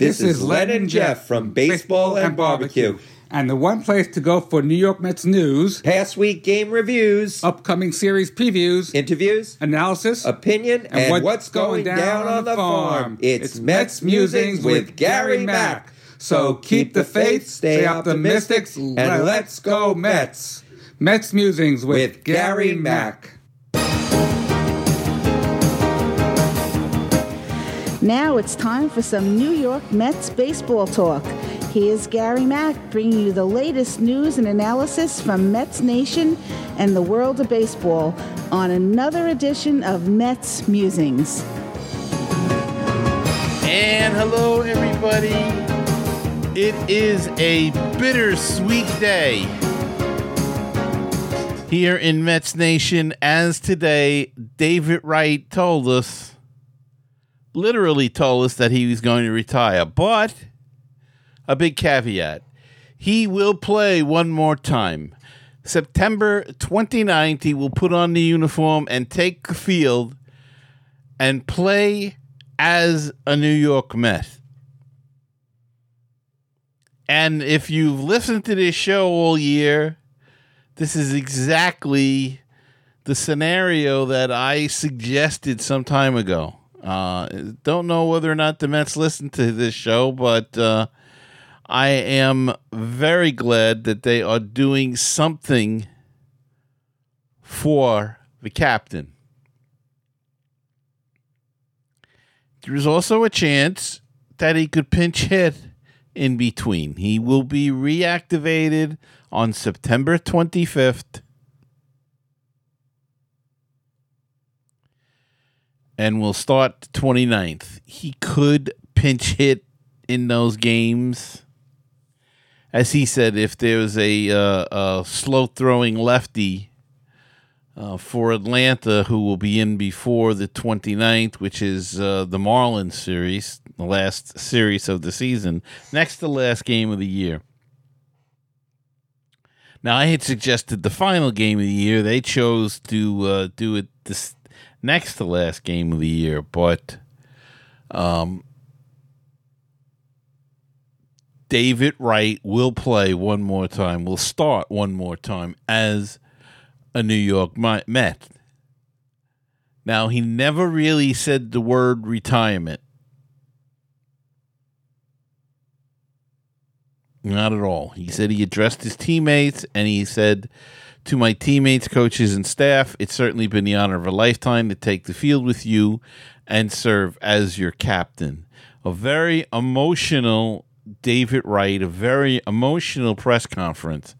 This, is Len and Jeff from Baseball and Barbecue. And the one place to go for New York Mets news, Past week game reviews, upcoming series previews, interviews, analysis, opinion, and, what's, going down, on the farm. It's Mets Musings with Gary Mack. So keep the faith, stay optimistic, and let's go Mets. Mets Musings with, With Gary Mack. Now it's time for some New York Mets baseball talk. Here's Gary Mack bringing you the latest news and analysis from Mets Nation and the world of baseball on another edition of Mets Musings. And hello, everybody. It is a bittersweet day here in Mets Nation, as today David Wright told us, literally told us that he was going to retire. But a big caveat he will play one more time. September 29th, he will put on the uniform and take the field and play as a New York Met. And if you've listened to this show all year, this is exactly the scenario that I suggested some time ago. Uh, don't know whether or not the Mets listen to this show, but uh, I am very glad that they are doing something for the captain. There's also a chance that he could pinch hit in between. He will be reactivated on September 25th. And will start the 29th. He could pinch hit in those games. As he said, if there's a, uh, a slow throwing lefty uh, for Atlanta who will be in before the 29th, which is uh, the Marlins series, the last series of the season, next to last game of the year. Now, I had suggested the final game of the year. They chose to uh, do it this next to last game of the year, but um, David Wright will play one more time, will start one more time as a New York Met. Now, he never really said the word retirement. Not at all. He said he addressed his teammates and he said, To my teammates, coaches, and staff, it's certainly been the honor of a lifetime to take the field with you and serve as your captain. A very emotional David Wright, a very emotional press conference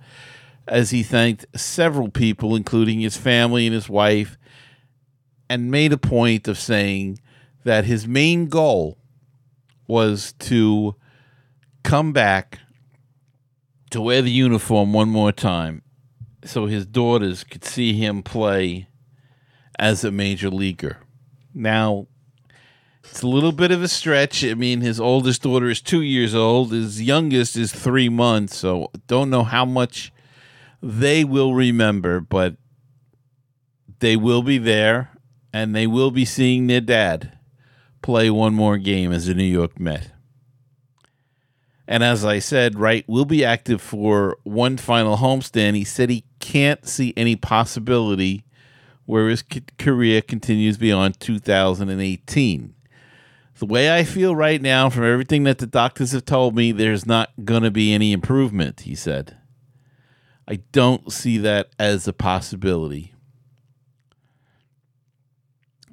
as he thanked several people, including his family and his wife, and made a point of saying that his main goal was to come back to wear the uniform one more time so his daughters could see him play as a major leaguer. Now, it's a little bit of a stretch. I mean, his oldest daughter is two years old, his youngest is three months, so don't know how much they will remember, but they will be there and they will be seeing their dad play one more game as a New York Met. And as I said, Wright will be active for one final homestand. He said he can't see any possibility where his career continues beyond 2018. The way I feel right now, from everything that the doctors have told me, there's not going to be any improvement, he said. I don't see that as a possibility.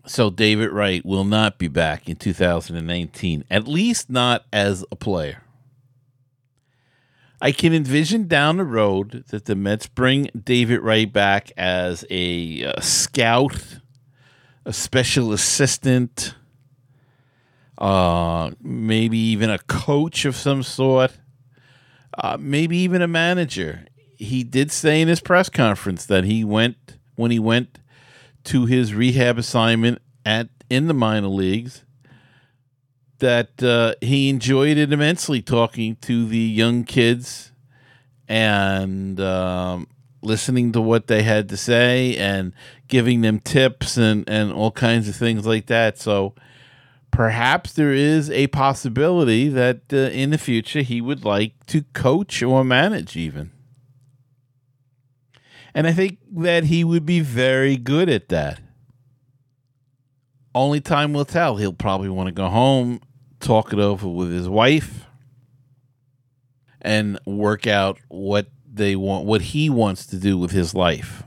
So David Wright will not be back in 2019, at least not as a player. I can envision down the road that the Mets bring David Wright back as a, a scout, a special assistant, uh, maybe even a coach of some sort, uh, maybe even a manager. He did say in his press conference that he went when he went to his rehab assignment at in the minor leagues that uh, he enjoyed it immensely talking to the young kids and um, listening to what they had to say and giving them tips and, and all kinds of things like that. So perhaps there is a possibility that uh, in the future he would like to coach or manage even. And I think that he would be very good at that. Only time will tell. He'll probably want to go home, talk it over with his wife, and work out what they want, what he wants to do with his life.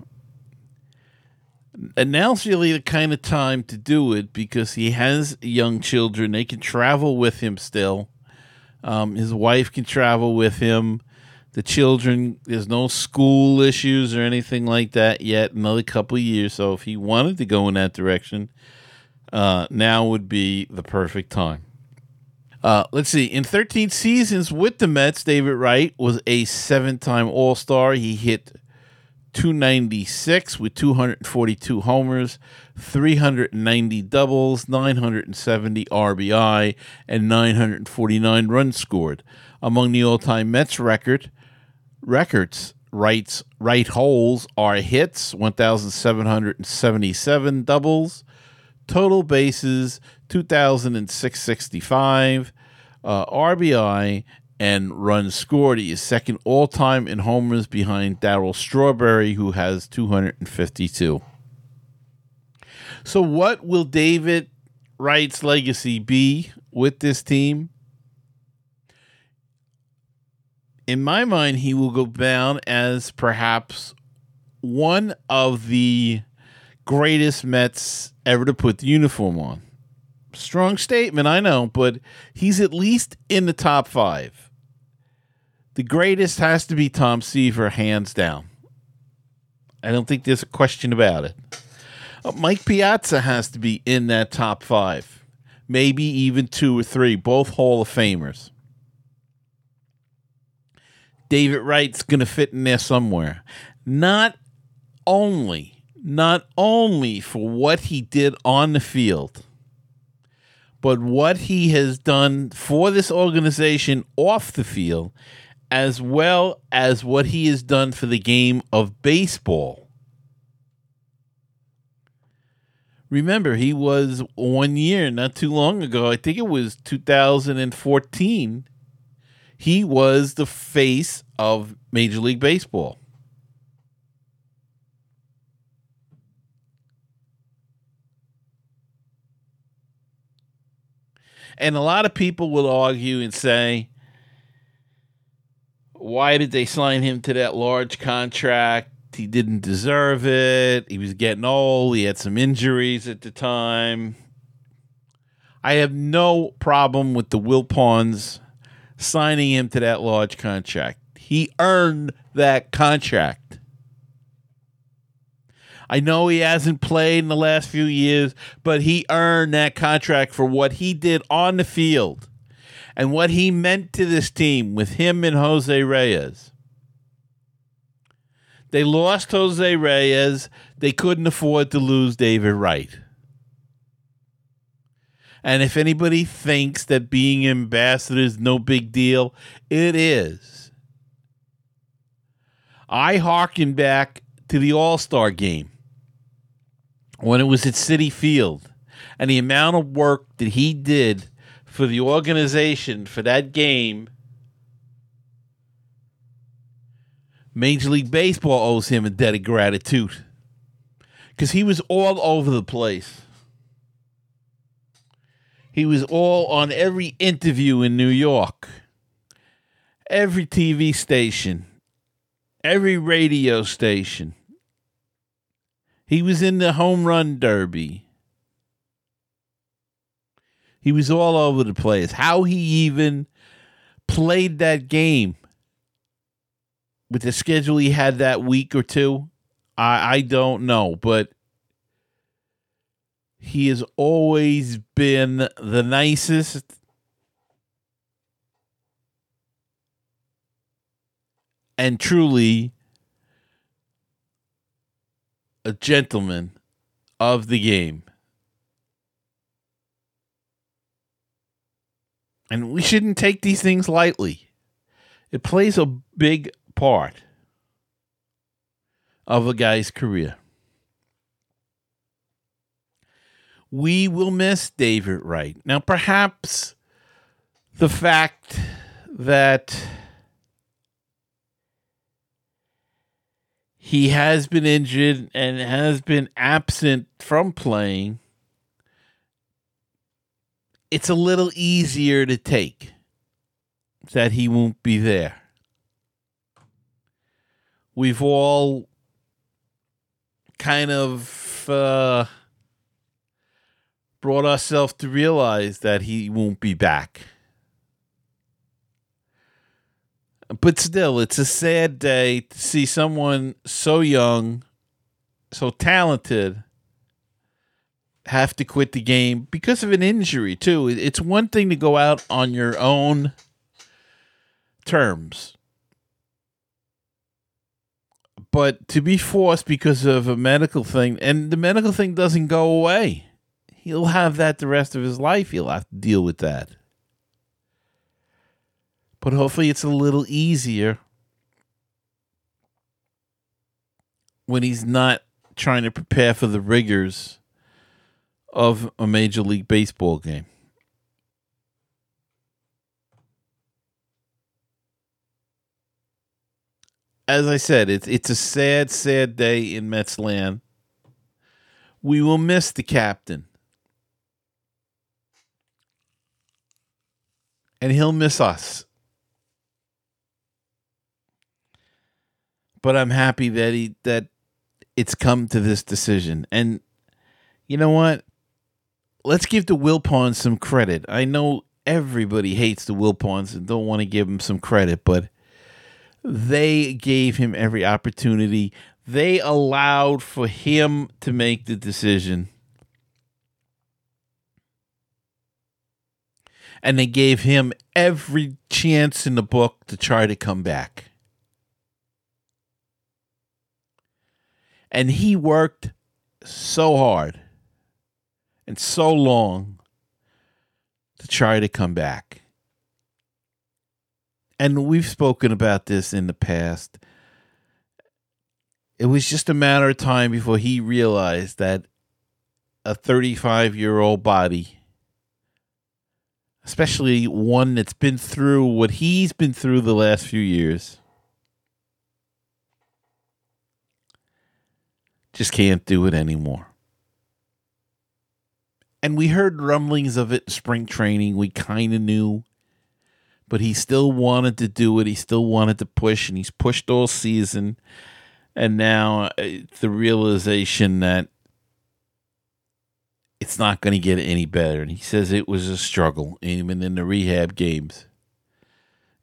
And now's really the kind of time to do it because he has young children. They can travel with him still. Um, his wife can travel with him the children there's no school issues or anything like that yet another couple years so if he wanted to go in that direction uh, now would be the perfect time uh, let's see. In 13 seasons with the mets david wright was a seven-time all-star. He hit 296 with 242 homers 390 doubles 970 rbi and 949 runs scored. Among the all-time mets record records writes Wright holes are hits 1777 doubles total bases 2665 uh, rbi and runs scored he is second all-time in homers behind darryl strawberry who has 252 so what will david wright's legacy be with this team in my mind, he will go down as perhaps one of the greatest Mets ever to put the uniform on. Strong statement, I know, but he's at least in the top five. The greatest has to be Tom Seaver, hands down. I don't think there's a question about it. Uh, Mike Piazza has to be in that top five, maybe even two or three, both Hall of Famers. David Wright's going to fit in there somewhere. Not only, not only for what he did on the field, but what he has done for this organization off the field, as well as what he has done for the game of baseball. Remember, he was one year, not too long ago, I think it was 2014 he was the face of Major League Baseball. And a lot of people will argue and say, why did they sign him to that large contract? He didn't deserve it. He was getting old. He had some injuries at the time. I have no problem with the Wilpons signing him to that large contract. He earned that contract. I know he hasn't played in the last few years, but he earned that contract for what he did on the field and what he meant to this team with him and Jose Reyes. They lost Jose Reyes. They couldn't afford to lose David Wright. And if anybody thinks that being ambassador is no big deal, it is. I hearken back to the All Star game when it was at Citi Field and the amount of work that he did for the organization for that game. Major League Baseball owes him a debt of gratitude because he was all over the place. He was all on every interview in New York, every TV station, every radio station. He was in the home run derby. He was all over the place. How he even played that game with the schedule he had that week or two, I, I don't know. But he has always been the nicest. And truly a gentleman of the game. And we shouldn't take these things lightly. It plays a big part of a guy's career. We will miss David Wright. Now, perhaps the fact that he has been injured and has been absent from playing, it's a little easier to take that he won't be there. We've all kind of uh, brought ourselves to realize that he won't be back. But still, it's a sad day to see someone so young, so talented, have to quit the game because of an injury, too. It's one thing to go out on your own terms. But to be forced because of a medical thing, and the medical thing doesn't go away, he'll have that the rest of his life. He'll have to deal with that. But hopefully, it's a little easier when he's not trying to prepare for the rigors of a Major League Baseball game. as I said, it's it's a sad, sad day in Mets land. We will miss the captain. And he'll miss us. But I'm happy that he that it's come to this decision. And you know what? Let's give the Wilpons some credit. I know everybody hates the Wilpons and don't want to give them some credit, but they gave him every opportunity. They allowed for him to make the decision. And they gave him every chance in the book to try to come back. And he worked so hard and so long to try to come back and we've spoken about this in the past. It was just a matter of time before he realized that a 35 year old body, especially one that's been through what he's been through the last few years, just can't do it anymore. And we heard rumblings of it spring training. We kind of knew but he still wanted to do it. He still wanted to push, and he's pushed all season. And now uh, the realization that it's not going to get any better. And he says it was a struggle, even in the rehab games.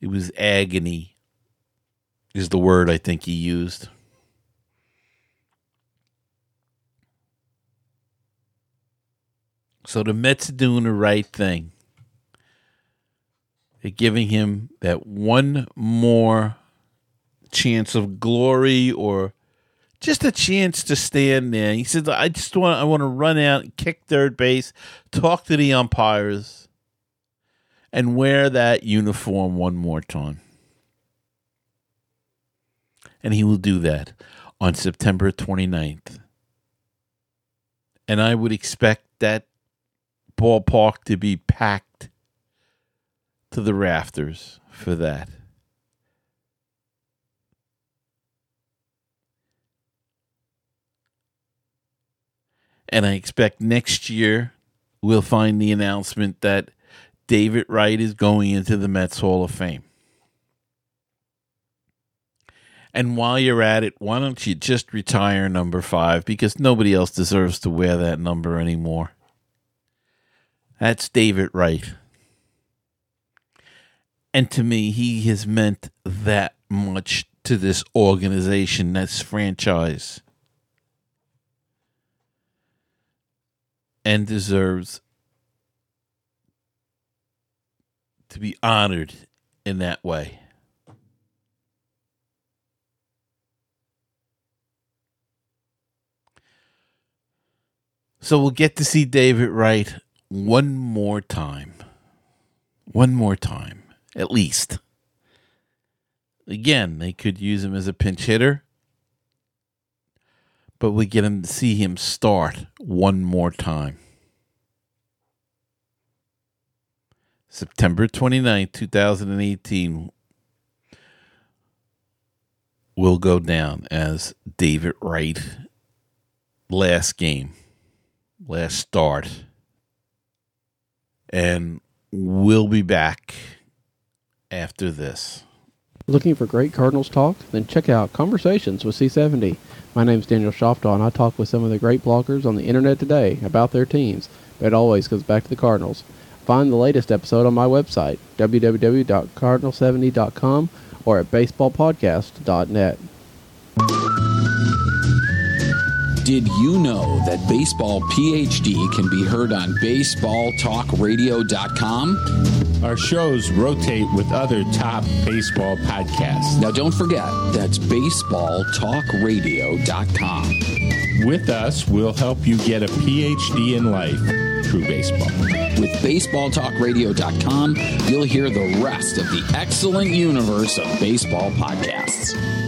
It was agony, is the word I think he used. So the Mets are doing the right thing They're giving him that one more chance of glory or just a chance to stand there. He said, I just want I want to run out and kick third base, talk to the umpires, and wear that uniform one more time. And he will do that on September 29th. And I would expect that ballpark to be packed to the rafters for that. And I expect next year we'll find the announcement that David Wright is going into the Mets Hall of Fame. And while you're at it, why don't you just retire number five because nobody else deserves to wear that number anymore? That's David Wright. And to me, he has meant that much to this organization, this franchise, and deserves to be honored in that way. So we'll get to see David Wright one more time. One more time, at least. Again, they could use him as a pinch hitter, but we get him to see him start one more time. September 29th, 2018, will go down as David Wright last game, last start and we'll be back after this. Looking for great Cardinals talk? Then check out Conversations with C70. My name's Daniel Shoptaw, and I talk with some of the great bloggers on the internet today about their teams, but it always goes back to the Cardinals. Find the latest episode on my website, www.cardinal70.com or at baseballpodcast.net. Did you know that Baseball PhD can be heard on baseballtalkradio.com? Our shows rotate with other top baseball podcasts. Now, don't forget, that's baseballtalkradio.com. With us, we'll help you get a PhD in life through baseball. With baseballtalkradio.com, you'll hear the rest of the excellent universe of baseball podcasts.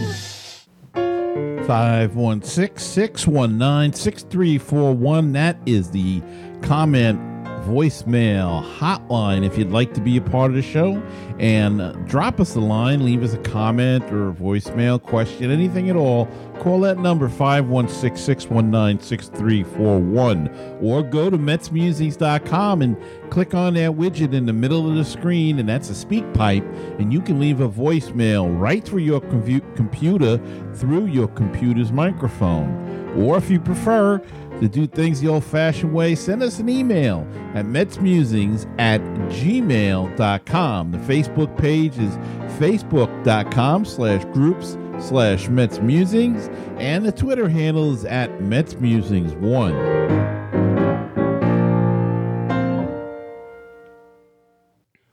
516 619 6341. That is the comment voicemail hotline if you'd like to be a part of the show. And drop us a line, leave us a comment or a voicemail question, anything at all. Call that number 516 619 6341. Or go to MetsMusings.com and click on that widget in the middle of the screen, and that's a SpeakPipe. And you can leave a voicemail right through your compu- computer through your computer's microphone. Or if you prefer, to do things the old fashioned way, send us an email at metsmusings at gmail.com. The Facebook page is facebook.com slash groups slash Mets Musings, and the Twitter handle is at Mets Musings 1.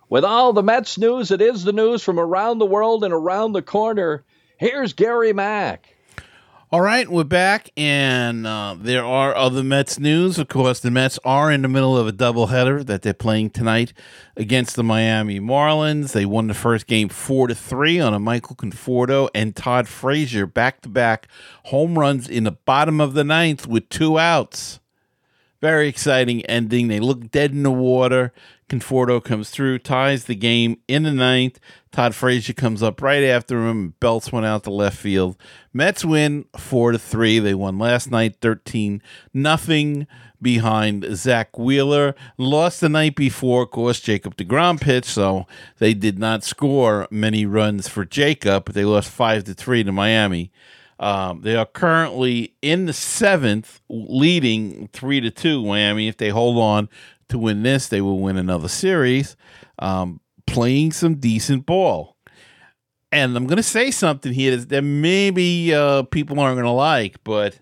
With all the Mets news, it is the news from around the world and around the corner. Here's Gary Mack. All right, we're back, and uh, there are other Mets news. Of course, the Mets are in the middle of a doubleheader that they're playing tonight against the Miami Marlins. They won the first game four to three on a Michael Conforto and Todd Frazier back to back home runs in the bottom of the ninth with two outs. Very exciting ending. They look dead in the water. Conforto comes through, ties the game in the ninth. Todd Frazier comes up right after him, belts one out to left field. Mets win four to three. They won last night, thirteen nothing behind Zack Wheeler. Lost the night before, of course. Jacob Degrom pitched, so they did not score many runs for Jacob. But they lost five to three to Miami. Um, they are currently in the seventh, leading three to two. Miami, if they hold on to win this, they will win another series. Um, playing some decent ball. And I'm going to say something here that maybe uh, people aren't going to like, but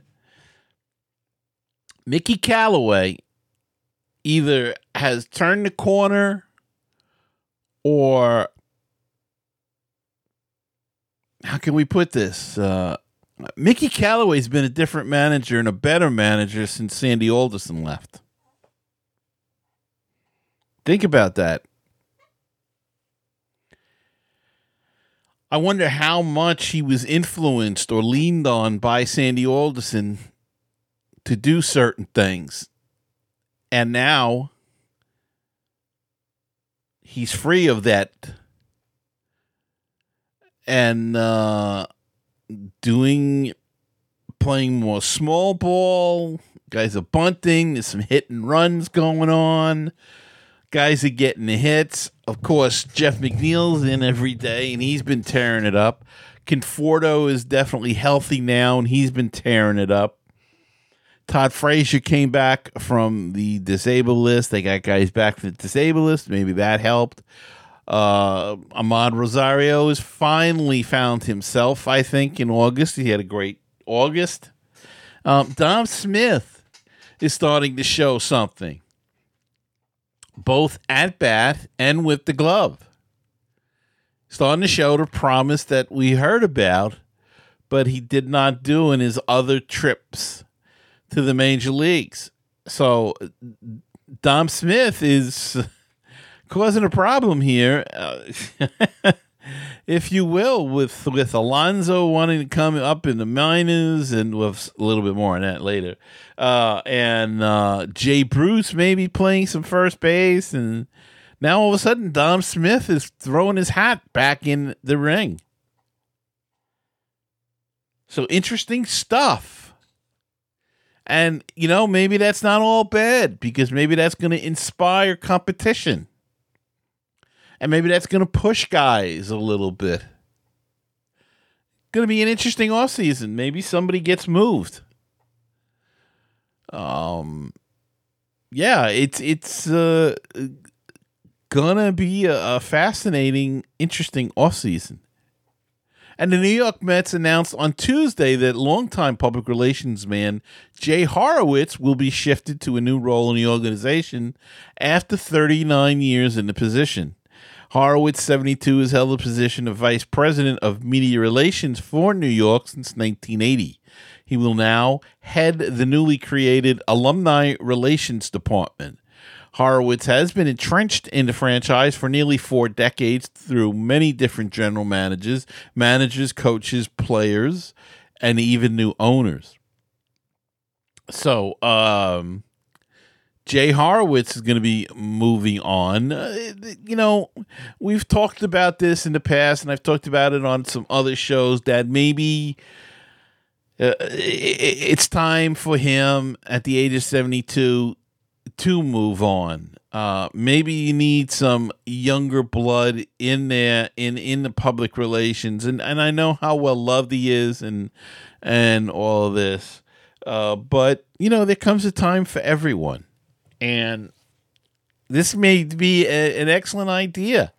Mickey Callaway either has turned the corner or how can we put this? Uh, Mickey Callaway's been a different manager and a better manager since Sandy Alderson left. Think about that. I wonder how much he was influenced or leaned on by Sandy Alderson to do certain things. And now he's free of that and uh, doing playing more small ball. Guys are bunting. There's some hit and runs going on. Guys are getting the hits. Of course, Jeff McNeil's in every day, and he's been tearing it up. Conforto is definitely healthy now, and he's been tearing it up. Todd Frazier came back from the disabled list. They got guys back from the disabled list. Maybe that helped. Uh, Amed Rosario has finally found himself, I think, in August. He had a great August. Um, Dom Smith is starting to show something, both at bat and with the glove. Starting to show the promise that we heard about, but he did not do in his other trips to the major leagues. So Dom Smith is causing a problem here, uh, if you will, with with Alonso wanting to come up in the minors, and with a little bit more on that later, uh, and uh, Jay Bruce maybe playing some first base, and Now all of a sudden, Dom Smith is throwing his hat back in the ring. So interesting stuff. And, you know, maybe that's not all bad because maybe that's going to inspire competition. And maybe that's going to push guys a little bit. Going to be an interesting off season. Maybe somebody gets moved. Um, yeah, it's it's uh, gonna be a, a fascinating, interesting off season. And the New York Mets announced on Tuesday that longtime public relations man Jay Horwitz will be shifted to a new role in the organization after 39 years in the position. Horwitz, 72, has held the position of vice president of media relations for New York since 1980. He will now head the newly created Alumni Relations Department. Horwitz has been entrenched in the franchise for nearly four decades through many different general managers, managers, coaches, players, and even new owners. So, um, Jay Horwitz is going to be moving on. Uh, you know, we've talked about this in the past, and I've talked about it on some other shows that maybe uh, it's time for him at the age of 72 to move on. Uh, maybe you need some younger blood in there in in the public relations, and and I know how well loved he is, and and all this, uh, but you know there comes a time for everyone, and this may be a, an excellent idea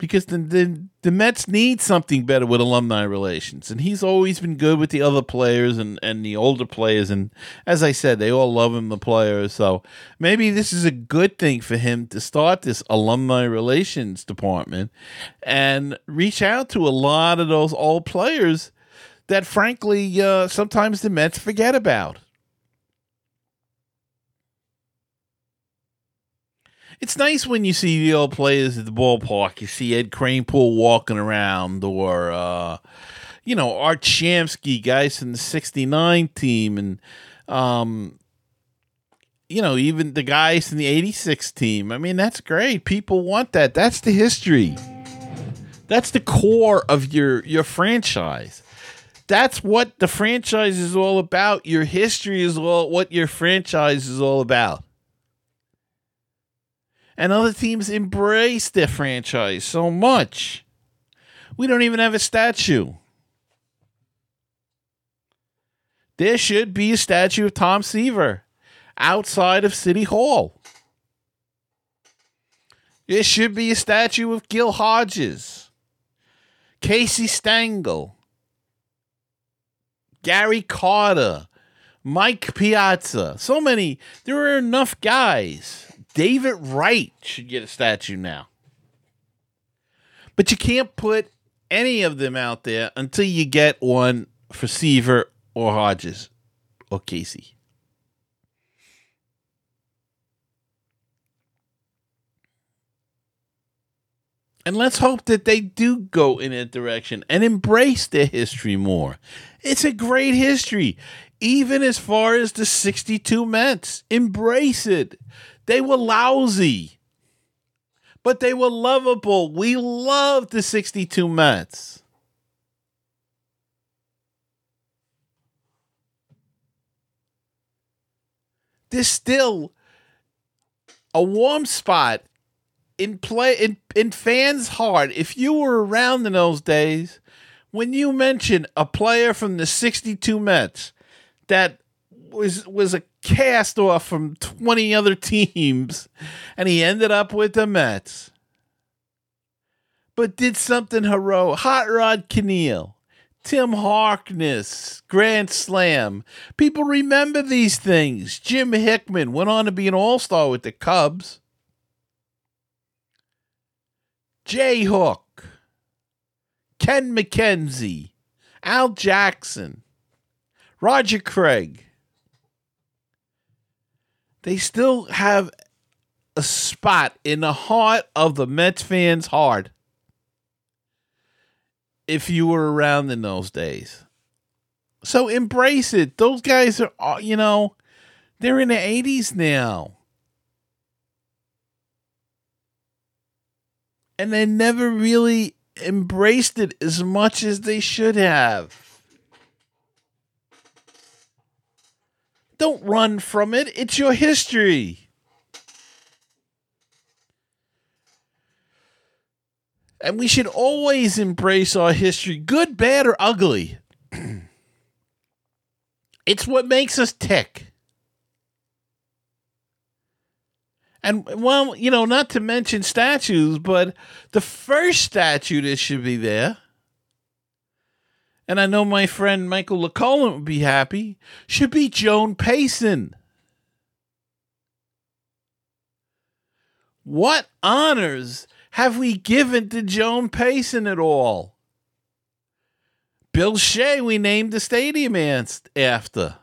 because the, the the Mets need something better with alumni relations, and he's always been good with the other players and and the older players, and as I said, they all love him, the players. So maybe this is a good thing for him to start this alumni relations department and reach out to a lot of those old players that, frankly, uh, sometimes the Mets forget about. It's nice when you see the old players at the ballpark. You see Ed Kranepool walking around, or uh, you know Art Shamsky, guys from the '69 team, and um, you know even the guys in the '86 team. I mean, that's great. People want that. That's the history. That's the core of your your franchise. That's what the franchise is all about. Your history is all what your franchise is all about and other teams embrace their franchise so much. We don't even have a statue. There should be a statue of Tom Seaver outside of City Hall. There should be a statue of Gil Hodges, Casey Stengel, Gary Carter, Mike Piazza. So many. There are enough guys David Wright should get a statue now. But you can't put any of them out there until you get one for Seaver or Hodges or Casey. And let's hope that they do go in that direction and embrace their history more. It's a great history, even as far as the 62 Mets. Embrace it. They were lousy, but they were lovable. We loved the 62 Mets. There's still a warm spot in play in, in fans' heart. If you were around in those days, when you mention a player from the 62 Mets that was was a cast off from 20 other teams and he ended up with the Mets. But did something heroic. Hot Rod Kanehl, Tim Harkness, Grand Slam. People remember these things. Jim Hickman went on to be an all star with the Cubs. Jay Hook, Ken MacKenzie, Al Jackson, Roger Craig they still have a spot in the heart of the Mets fans' heart. If you were around in those days. So embrace it. Those guys are, uh, you know, they're in the 80s now. And they never really embraced it as much as they should have. Don't run from it. It's your history. And we should always embrace our history, good, bad, or ugly. it's what makes us tick. And well, you know, not to mention statues, but the first statue that should be there, and I know my friend Michael LeColan would be happy, should be Joan Payson. What honors have we given to Joan Payson at all? Bill Shea, we named the stadium after.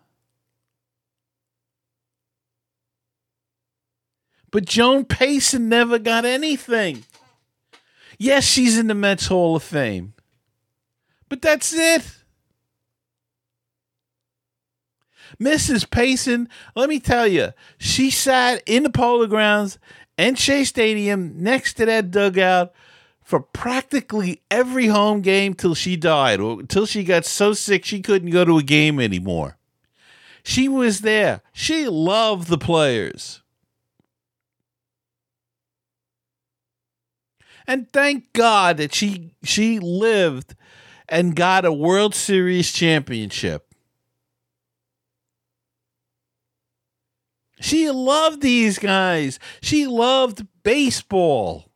But Joan Payson never got anything. Yes, she's in the Mets Hall of Fame. But that's it. Mrs. Payson, let me tell you, she sat in the Polo Grounds and Shea Stadium next to that dugout for practically every home game till she died or till she got so sick she couldn't go to a game anymore. She was there. She loved the players. And thank God that she she lived and got a World Series championship. She loved these guys. She loved baseball.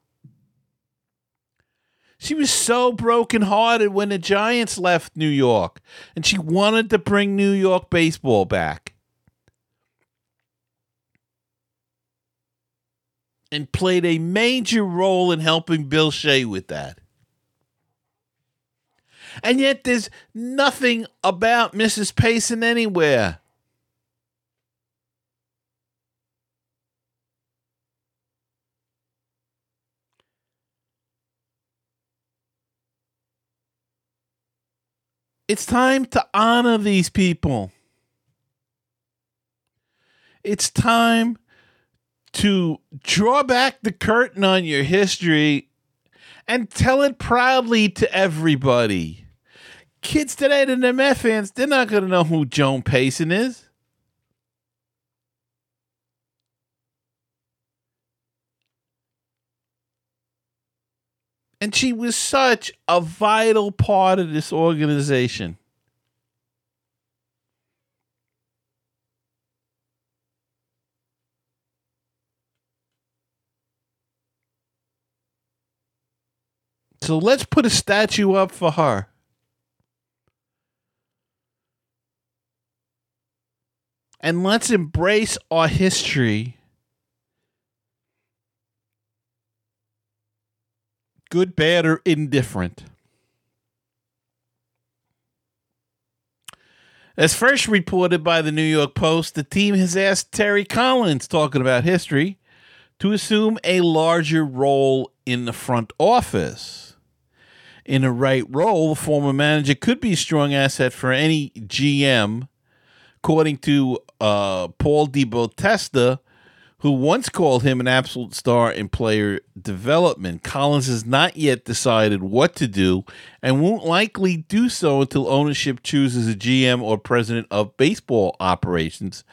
She was so brokenhearted when the Giants left New York, and she wanted to bring New York baseball back. and played a major role in helping Bill Shea with that. And yet there's nothing about Mrs. Payson anywhere. It's time to honor these people. It's time to draw back the curtain on your history and tell it proudly to everybody. Kids today, the Met fans, they're not going to know who Joan Payson is. And she was such a vital part of this organization. So let's put a statue up for her. And let's embrace our history. Good, bad, or indifferent. As first reported by the New York Post, the team has asked Terry Collins, talking about history, to assume a larger role in the front office in the right role, the former manager could be a strong asset for any GM, according to uh, Paul DePodesta, who once called him an absolute star in player development. Collins has not yet decided what to do and won't likely do so until ownership chooses a GM or president of baseball operations.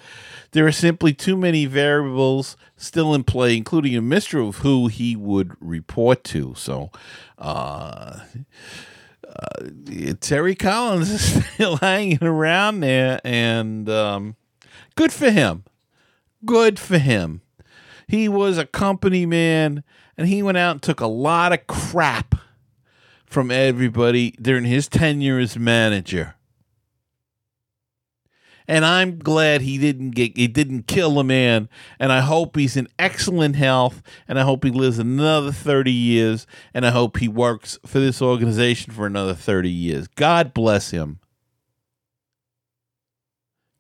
There are simply too many variables still in play, including a mystery of who he would report to. So, uh, uh, Terry Collins is still hanging around there, and um, good for him. Good for him. He was a company man, and he went out and took a lot of crap from everybody during his tenure as manager. And I'm glad he didn't get he didn't kill a man. And I hope he's in excellent health. And I hope he lives another 30 years. And I hope he works for this organization for another 30 years. God bless him.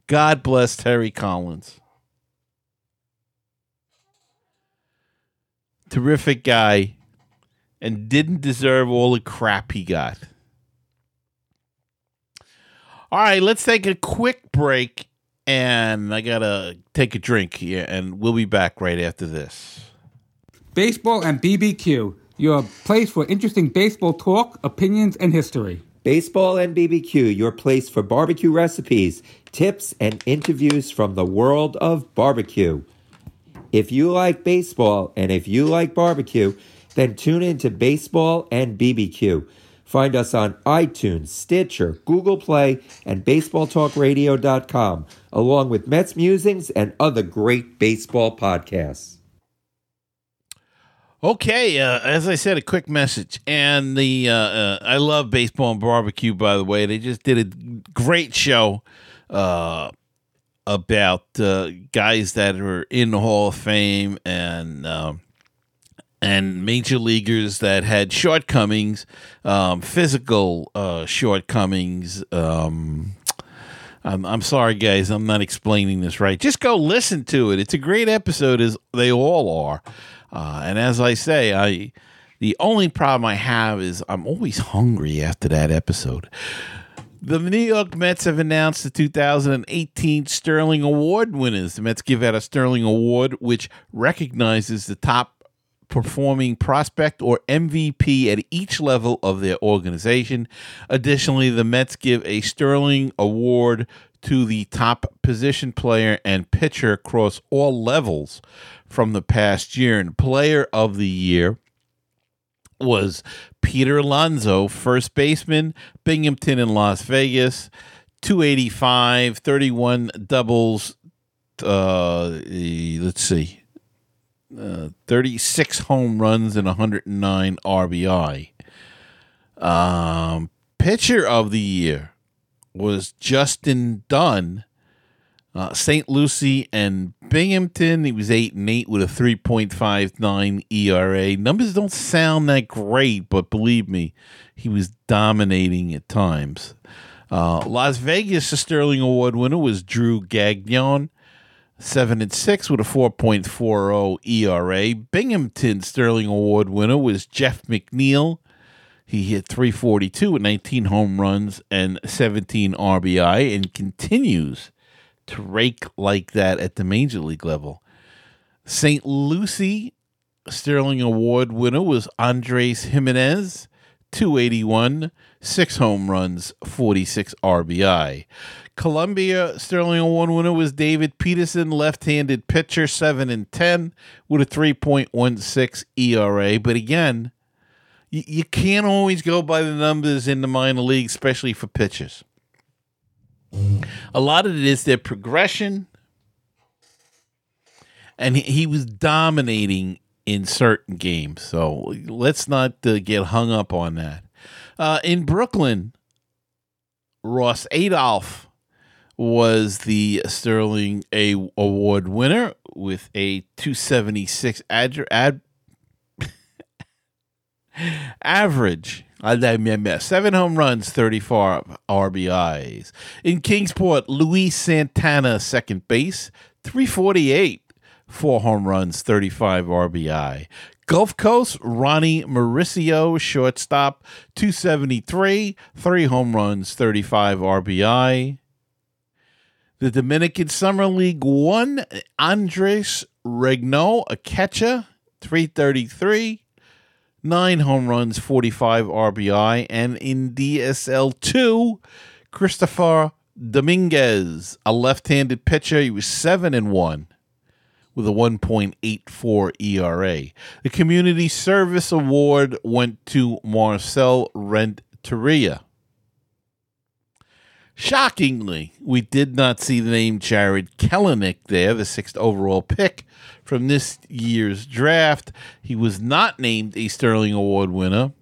God bless Terry Collins. Terrific guy and didn't deserve all the crap he got. All right, let's take a quick break and I got to take a drink here and we'll be back right after this. Baseball and BBQ, your place for interesting baseball talk, opinions, and history. Baseball and BBQ, your place for barbecue recipes, tips, and interviews from the world of barbecue. If you like baseball and if you like barbecue, then tune in to Baseball and BBQ. Find us on iTunes, Stitcher, Google Play, and BaseballTalkRadio.com, along with Mets Musings and other great baseball podcasts. Okay, uh, as I said, a quick message, and the uh, uh, I love baseball and barbecue. By the way, they just did a great show uh, about uh, guys that are in the Hall of Fame and um, and major leaguers that had shortcomings, um, physical uh, shortcomings. Um, I'm, I'm sorry, guys, I'm not explaining this right. Just go listen to it. It's a great episode, as they all are. Uh, and as I say, I the only problem I have is I'm always hungry after that episode. The New York Mets have announced the 2018 Sterling Award winners. The Mets give out a Sterling Award, which recognizes the top performing prospect or MVP at each level of their organization. Additionally, the Mets give a Sterling Award to the top position player and pitcher across all levels from the past year. And player of the year was Peter Alonso, first baseman, Binghamton in Las Vegas, 285, 31 doubles. Uh, let's see, uh, 36 home runs and 109 RBI. Um, pitcher of the year was Justin Dunn, uh, St. Lucie and Binghamton. He was eight and eight with a 3.59 ERA. Numbers don't sound that great, but believe me, he was dominating at times. Uh, Las Vegas, the Sterling Award winner was Drew Gagnon, seven and six with a 4.40 ERA. Binghamton Sterling Award winner was Jeff McNeil. He hit 342 with 19 home runs and 17 RBI and continues to rake like that at the major league level. St. Lucie Sterling Award winner was Andres Gimenez, 281, six home runs, 46 RBI. Columbia Sterling Award winner was David Peterson, left-handed pitcher, 7 and 10 with a 3.16 ERA, but again, you, you can't always go by the numbers in the minor league, especially for pitchers. A lot of it is their progression, and he, he was dominating in certain games. So let's not uh, get hung up on that. Uh, in Brooklyn, Ross Adolph was the Sterling A Award winner with a 276 ad, ad average. Seven home runs, 34 RBIs. In Kingsport, Luis Santana, second base, 348, four home runs, 35 RBI. Gulf Coast, Ronnie Mauricio, shortstop, 273, three home runs, 35 RBI. The Dominican Summer League one, Andres Regnault, a catcher, 333, nine home runs, 45 RBI. And in DSL 2, Christopher Dominguez, a left handed pitcher. He was 7 and 1 with a 1.84 ERA. The Community Service Award went to Marcel Renteria. Shockingly, we did not see the name Jarred Kelenic there, the sixth overall pick from this year's draft. He was not named a Sterling Award winner.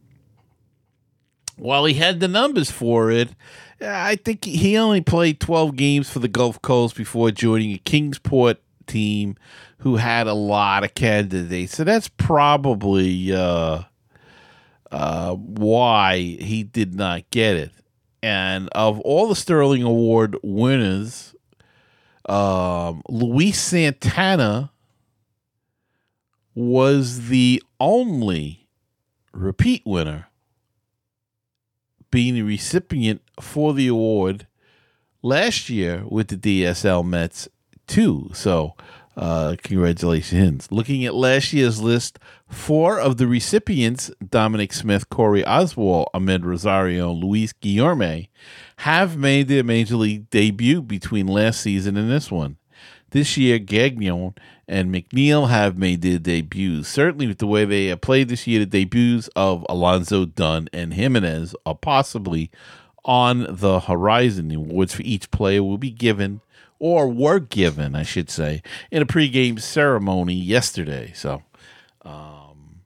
While he had the numbers for it, I think he only played 12 games for the Gulf Coast before joining a Kingsport team who had a lot of candidates. So that's probably uh, uh, why he did not get it. And of all the Sterling Award winners, um, Luis Santana was the only repeat winner, being the recipient for the award last year with the DSL Mets too. So Uh, congratulations. Looking at last year's list, four of the recipients, Dominic Smith, Corey Oswalt, Amed Rosario, Luis Guillorme, have made their major league debut between last season and this one. This year, Gagnon and McNeil have made their debuts. Certainly, with the way they have played this year, the debuts of Alonso, Dunn, and Gimenez are possibly on the horizon. The awards for each player will be given, or were given, I should say, in a pregame ceremony yesterday. So, um,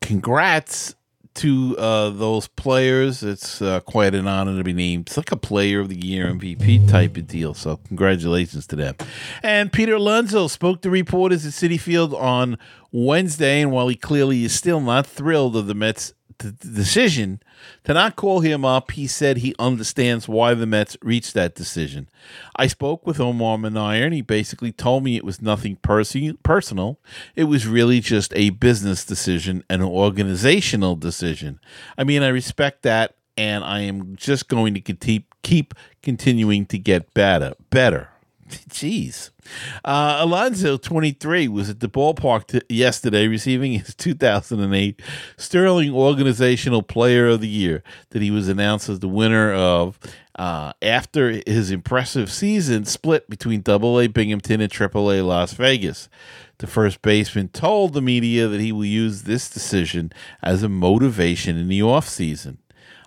congrats to uh, those players. It's uh, quite an honor to be named. It's like a player of the year MVP type of deal. So congratulations to them. And Peter Alonso spoke to reporters at Citi Field on Wednesday, and while he clearly is still not thrilled of the Mets' the decision to not call him up, he said he understands why the Mets reached that decision. I spoke with Omar Minaya, and he basically told me it was nothing persi- personal. It was really just a business decision, an organizational decision. I mean, I respect that, and I am just going to keep keep continuing to get better, better. Jeez. Uh, Alonso, 23, was at the ballpark t- yesterday receiving his 2008 Sterling Organizational Player of the Year that he was announced as the winner of uh, after his impressive season split between AA Binghamton and AAA Las Vegas. The first baseman told the media that he will use this decision as a motivation in the offseason.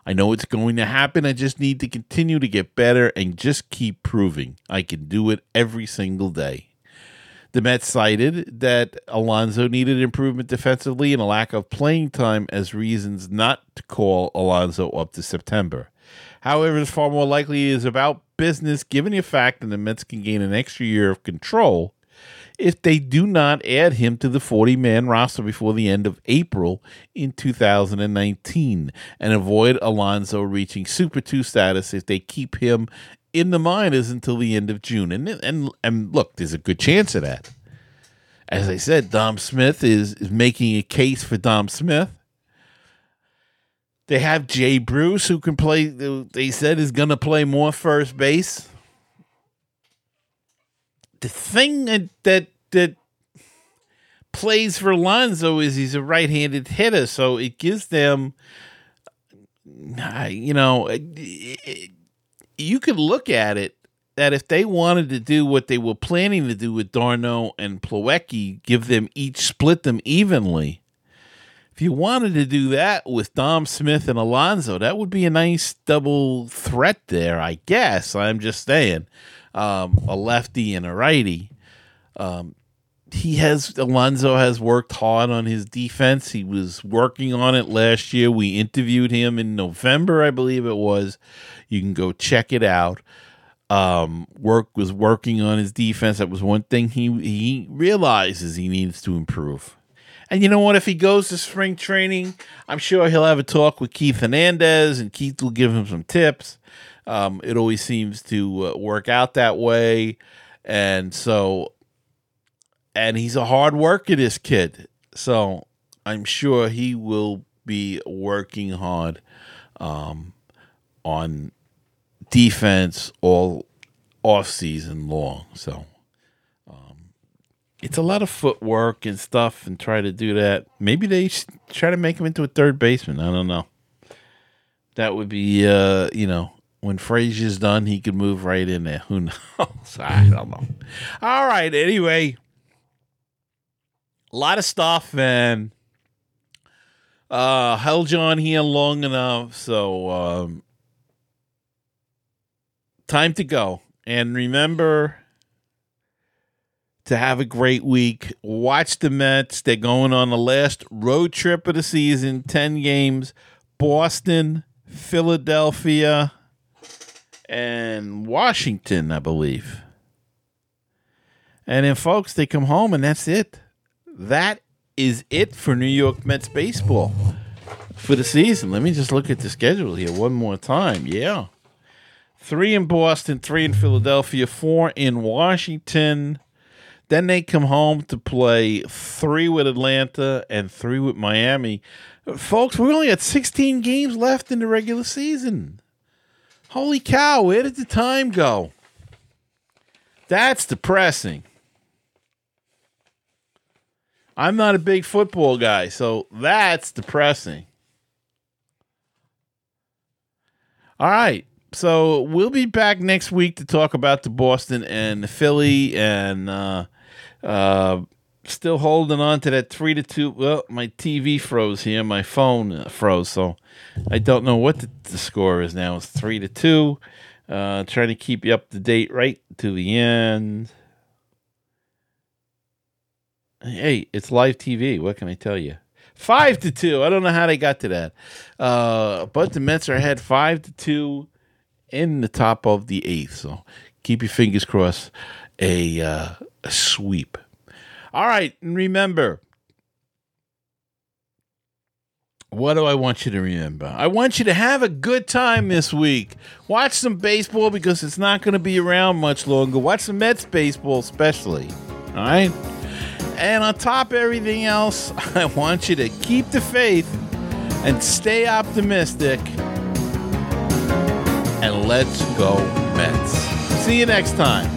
I know it's going to happen. I just need to continue to get better and just keep proving I can do it every single day. The Mets cited that Alonso needed improvement defensively and a lack of playing time as reasons not to call Alonso up to September. However, it's far more likely it is about business given the fact that the Mets can gain an extra year of control if they do not add him to the 40 man roster before the end of April in 2019 and avoid Alonso reaching Super 2 status if they keep him in the minors until the end of June. And, and, and look, there's a good chance of that. As I said, Dom Smith is, is making a case for Dom Smith. They have Jay Bruce, who can play, they said is going to play more first base the thing that that that plays for Lonzo is he's a right-handed hitter, so it gives them, you know, you could look at it that if they wanted to do what they were planning to do with d'Arnaud and Plawecki, give them each split them evenly. If you wanted to do that with Dom Smith and Alonso, that would be a nice double threat there, I guess. I'm just saying um, a lefty and a righty. Um, he has Alonso has worked hard on his defense. He was working on it last year. We interviewed him in November, I believe it was. You can go check it out. Um, work was working on his defense. That was one thing he he realizes he needs to improve. And you know what? If he goes to spring training, I'm sure he'll have a talk with Keith Hernandez, and Keith will give him some tips. Um, it always seems to uh, work out that way. And so, and he's a hard worker, this kid. So I'm sure he will be working hard um, on defense all off season long. So um, it's a lot of footwork and stuff, and try to do that. Maybe they try to make him into a third baseman. I don't know. That would be, uh, you know, when Frazier's done, he could move right in there. Who knows? I don't know. All right. Anyway, a lot of stuff and uh held John here long enough. So um time to go. And remember to have a great week. Watch the Mets. They're going on the last road trip of the season, 10 games. Boston, Philadelphia, and Washington, I believe. And then, folks, they come home, and that's it. That is it for New York Mets baseball for the season. Let me just look at the schedule here one more time. Yeah. Three in Boston, three in Philadelphia, four in Washington. Then they come home to play three with Atlanta and three with Miami. Folks, we only got 16 games left in the regular season. Holy cow, where did the time go? That's depressing. I'm not a big football guy, so that's depressing. All right. So we'll be back next week to talk about the Boston and the Philly and uh, uh, still holding on to that three to two. Well, my TV froze here, my phone uh, froze, so I don't know what the, the score is now. It's three to two. Uh, trying to keep you up to date right to the end. Hey, it's live TV. What can I tell you? Five to two. I don't know how they got to that. Uh, but the Mets are ahead five to two in the top of the eighth. So keep your fingers crossed. A, uh, a sweep. All right, and remember, what do I want you to remember? I want you to have a good time this week. Watch some baseball because it's not going to be around much longer. Watch some Mets baseball, especially. All right? And on top of everything else, I want you to keep the faith and stay optimistic. And let's go, Mets. See you next time.